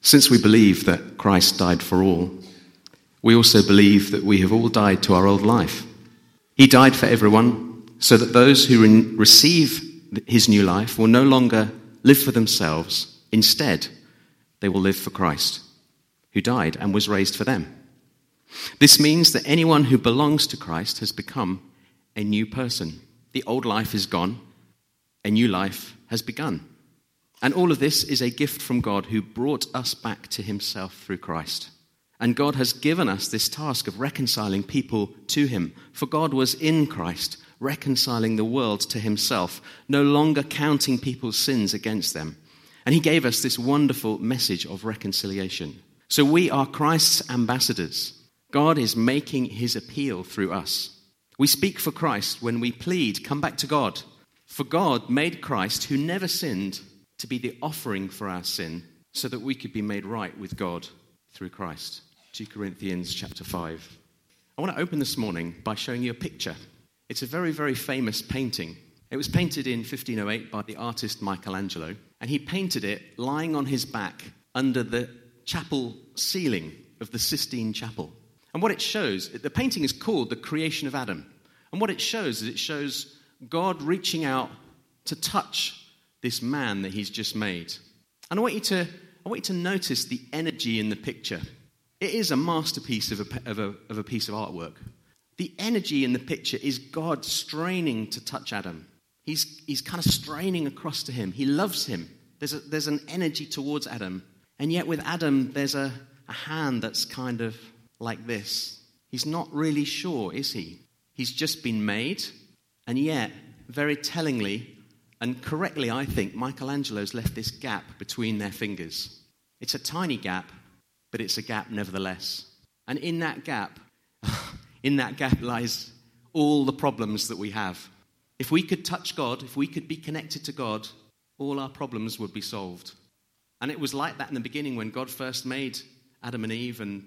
Since we believe that Christ died for all, we also believe that we have all died to our old life. He died for everyone so that those who re- receive his new life will no longer live for themselves. Instead, they will live for Christ, who died and was raised for them. This means that anyone who belongs to Christ has become a new person. The old life is gone, a new life has begun. And all of this is a gift from God who brought us back to himself through Christ. And God has given us this task of reconciling people to him. For God was in Christ, reconciling the world to himself, no longer counting people's sins against them. And he gave us this wonderful message of reconciliation. So we are Christ's ambassadors. God is making his appeal through us. We speak for Christ when we plead, come back to God. For God made Christ, who never sinned, to be the offering for our sin so that we could be made right with God through Christ. 2 Corinthians chapter 5. I want to open this morning by showing you a picture. It's a very, very famous painting. It was painted in 1508 by the artist Michelangelo, and he painted it lying on his back under the chapel ceiling of the Sistine Chapel. And what it shows, the painting is called The Creation of Adam. And what it shows is it shows God reaching out to touch this man that he's just made. And I want you to, I want you to notice the energy in the picture. It is a masterpiece of a, of, a, of a piece of artwork. The energy in the picture is God straining to touch Adam. He's, he's kind of straining across to him. He loves him. There's, a, there's an energy towards Adam. And yet, with Adam, there's a, a hand that's kind of like this. He's not really sure, is he? He's just been made, and yet, very tellingly, and correctly, I think, Michelangelo's left this gap between their fingers. It's a tiny gap, but it's a gap nevertheless. And in that gap, in that gap lies all the problems that we have. If we could touch God, if we could be connected to God, all our problems would be solved. And it was like that in the beginning when God first made Adam and Eve, and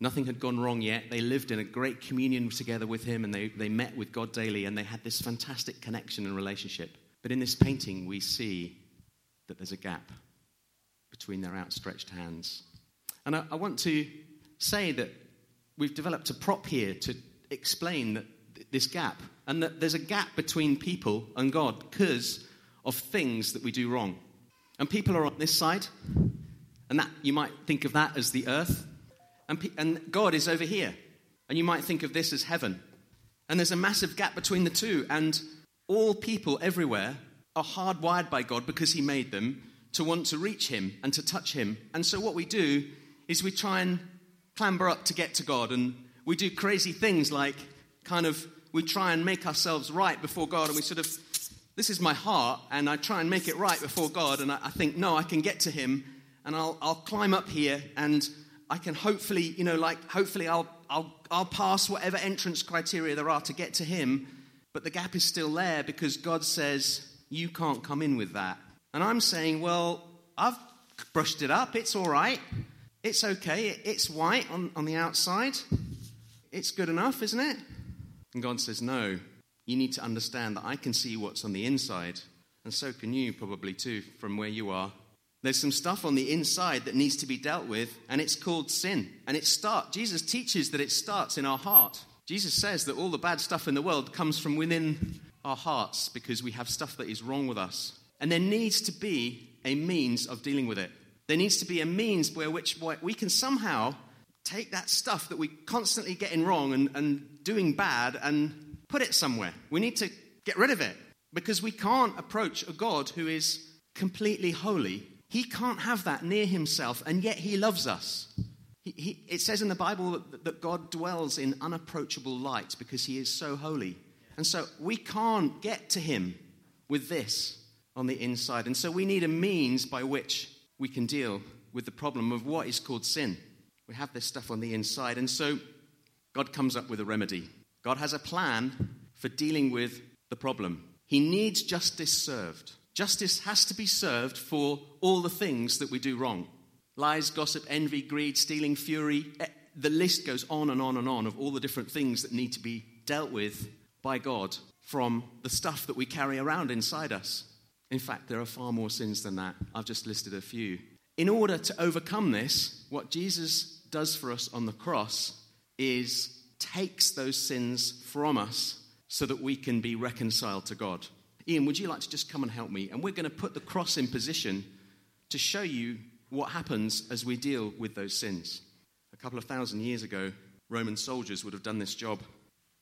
nothing had gone wrong yet. They lived in a great communion together with Him, and they, they met with God daily, and they had this fantastic connection and relationship. But in this painting, we see that there's a gap between their outstretched hands. And I, I want to say that we've developed a prop here to explain that this gap, and that there's a gap between people and God because of things that we do wrong. And people are on this side, and that you might think of that as the earth, and, and God is over here, and you might think of this as heaven. And there's a massive gap between the two, and all people everywhere are hardwired by God because He made them to want to reach Him and to touch Him. And so what we do is we try and clamber up to get to God, and we do crazy things like kind of we try and make ourselves right before God, and we sort of this is my heart, and I try and make it right before God, and I, I think no, I can get to Him, and I'll I'll climb up here, and I can hopefully you know like hopefully I'll I'll I'll pass whatever entrance criteria there are to get to Him but the gap is still there because God says, You can't come in with that. And I'm saying, Well, I've brushed it up. It's all right. It's okay. It's white on, on the outside. It's good enough, isn't it? And God says, No. You need to understand that I can see what's on the inside. And so can you, probably too, from where you are. There's some stuff on the inside that needs to be dealt with, and it's called sin. And it starts, Jesus teaches that it starts in our heart. Jesus says that all the bad stuff in the world comes from within our hearts because we have stuff that is wrong with us. And there needs to be a means of dealing with it. There needs to be a means by which we can somehow take that stuff that we constantly getting wrong and, and doing bad and put it somewhere. We need to get rid of it because we can't approach a God who is completely holy. He can't have that near himself, and yet he loves us. He, he, it says in the Bible that, that God dwells in unapproachable light because he is so holy. And so we can't get to him with this on the inside. And so we need a means by which we can deal with the problem of what is called sin. We have this stuff on the inside. And so God comes up with a remedy. God has a plan for dealing with the problem. He needs justice served. Justice has to be served for all the things that we do wrong. Lies, gossip, envy, greed, stealing, fury. Eh, the list goes on and on and on of all the different things that need to be dealt with by God from the stuff that we carry around inside us. In fact, there are far more sins than that. I've just listed a few. in order to overcome this, what Jesus does for us on the cross is takes those sins from us so that we can be reconciled to God. Ian, would you like to just come and help me? And we're going to put the cross in position to show you what happens as we deal with those sins. A couple of thousand years ago, Roman soldiers would have done this job,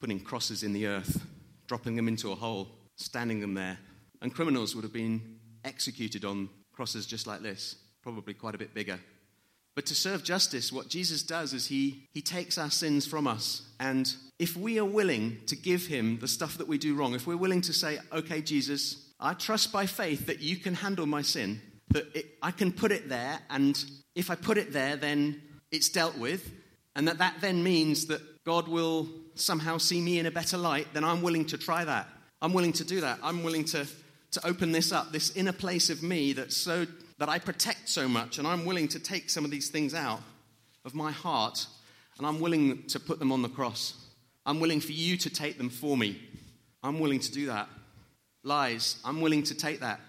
putting crosses in the earth, dropping them into a hole, standing them there. And criminals would have been executed on crosses just like this, probably quite a bit bigger. But to serve justice, what Jesus does is he, he takes our sins from us. And if we are willing to give him the stuff that we do wrong, if we're willing to say, okay, Jesus, I trust by faith that you can handle my sin, that it, I can put it there, and if I put it there, then it's dealt with, and that that then means that God will somehow see me in a better light, then I'm willing to try that. I'm willing to do that. I'm willing to, to open this up, this inner place of me that's so that I protect so much, and I'm willing to take some of these things out of my heart, and I'm willing to put them on the cross. I'm willing for you to take them for me. I'm willing to do that. Lies, I'm willing to take that.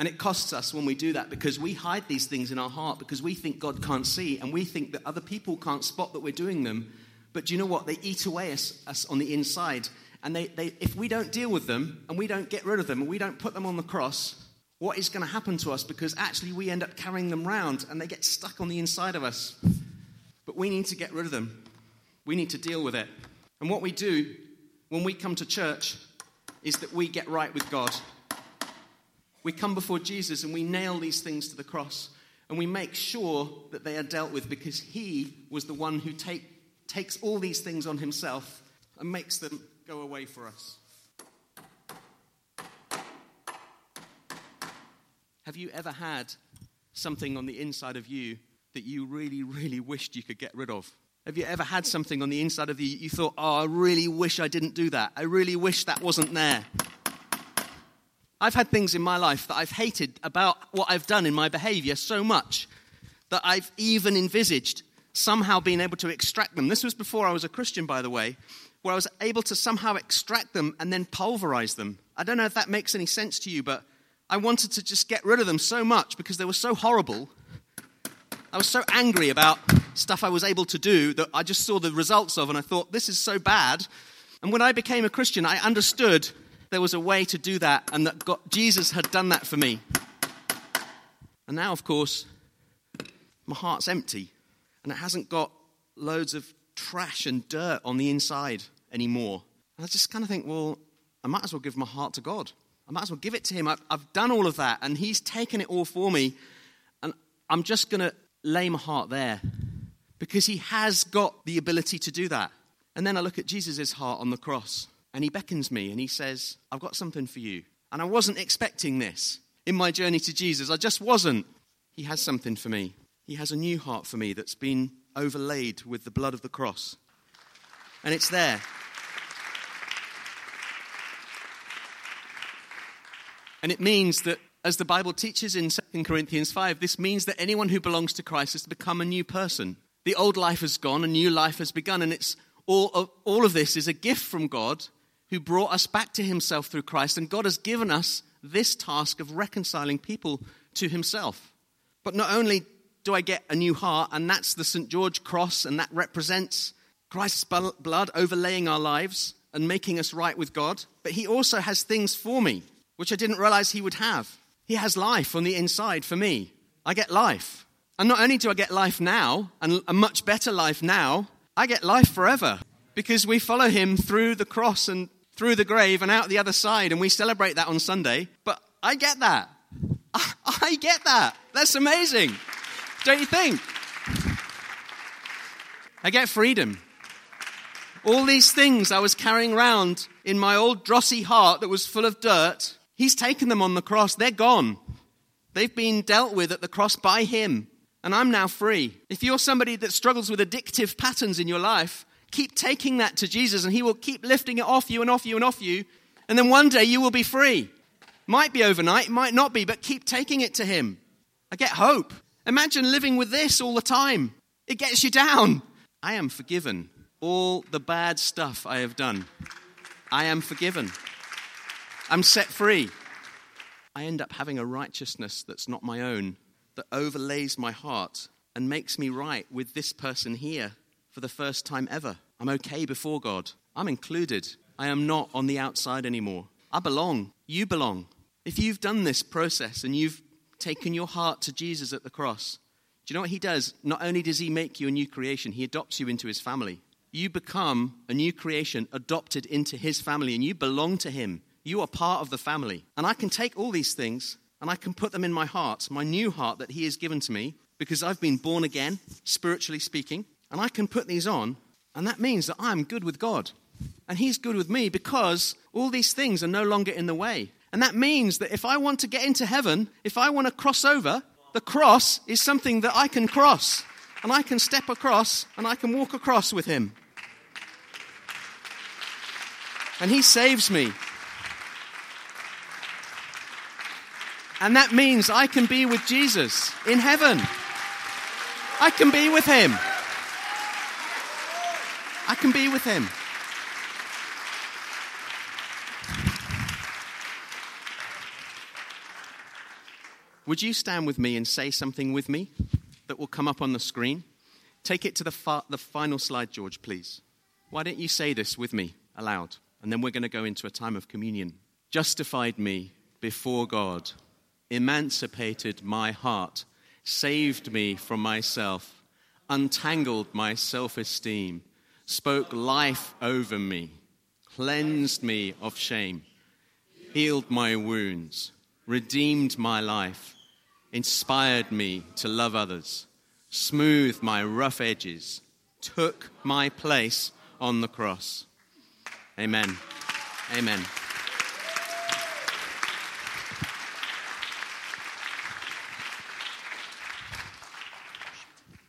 And it costs us when we do that because we hide these things in our heart because we think God can't see and we think that other people can't spot that we're doing them. But do you know what? They eat away us, us on the inside and they, they, if we don't deal with them and we don't get rid of them and we don't put them on the cross, what is going to happen to us? Because actually we end up carrying them round and they get stuck on the inside of us. But we need to get rid of them. We need to deal with it. And what we do when we come to church is that we get right with God. We come before Jesus and we nail these things to the cross and we make sure that they are dealt with because He was the one who take, takes all these things on Himself and makes them go away for us. Have you ever had something on the inside of you that you really, really wished you could get rid of? Have you ever had something on the inside of you you thought, oh, I really wish I didn't do that? I really wish that wasn't there. I've had things in my life that I've hated about what I've done in my behavior so much that I've even envisaged somehow being able to extract them. This was before I was a Christian, by the way where I was able to somehow extract them and then pulverize them. I don't know if that makes any sense to you, but I wanted to just get rid of them so much because they were so horrible. I was so angry about stuff I was able to do that I just saw the results of and I thought, this is so bad. And when I became a Christian, I understood there was a way to do that and that God, Jesus had done that for me. And now, of course, my heart's empty and it hasn't got loads of trash and dirt on the inside anymore. And I just kind of think, well, I might as well give my heart to God. I might as well give it to Him. I've, I've done all of that, and He's taken it all for me. And I'm just going to lay my heart there because He has got the ability to do that. And then I look at Jesus' heart on the cross, and He beckons me and He says, I've got something for you. And I wasn't expecting this in my journey to Jesus. I just wasn't. He has something for me. He has a new heart for me that's been overlaid with the blood of the cross. And it's there. And it means that, as the Bible teaches in 2 Corinthians 5, this means that anyone who belongs to Christ has become a new person. The old life has gone, a new life has begun, and it's all of, all of this is a gift from God who brought us back to himself through Christ, and God has given us this task of reconciling people to himself. But not only do I get a new heart? And that's the St. George cross, and that represents Christ's blood overlaying our lives and making us right with God. But He also has things for me, which I didn't realize He would have. He has life on the inside for me. I get life. And not only do I get life now, and a much better life now, I get life forever because we follow Him through the cross and through the grave and out the other side, and we celebrate that on Sunday. But I get that. I get that. That's amazing. Don't you think? I get freedom. All these things I was carrying around in my old drossy heart that was full of dirt, He's taken them on the cross. They're gone. They've been dealt with at the cross by Him. And I'm now free. If you're somebody that struggles with addictive patterns in your life, keep taking that to Jesus and He will keep lifting it off you and off you and off you. And then one day you will be free. Might be overnight, might not be, but keep taking it to Him. I get hope. Imagine living with this all the time. It gets you down. I am forgiven. All the bad stuff I have done, I am forgiven. I'm set free. I end up having a righteousness that's not my own, that overlays my heart and makes me right with this person here for the first time ever. I'm okay before God. I'm included. I am not on the outside anymore. I belong. You belong. If you've done this process and you've taken your heart to Jesus at the cross, do you know what he does? Not only does he make you a new creation, he adopts you into his family. You become a new creation, adopted into his family, and you belong to him. You are part of the family. And I can take all these things and I can put them in my heart, my new heart that he has given to me, because I've been born again, spiritually speaking. And I can put these on, and that means that I'm good with God. And he's good with me because all these things are no longer in the way. And that means that if I want to get into heaven, if I want to cross over, the cross is something that I can cross. And I can step across and I can walk across with him. And he saves me. And that means I can be with Jesus in heaven. I can be with him. Can be with him. Would you stand with me and say something with me that will come up on the screen? Take it to the, the final slide, George, please. Why don't you say this with me aloud? And then we're going to go into a time of communion. Justified me before God, emancipated my heart, saved me from myself, untangled my self esteem, spoke life over me, cleansed me of shame, healed my wounds redeemed my life, inspired me to love others, smoothed my rough edges, took my place on the cross. Amen. Amen.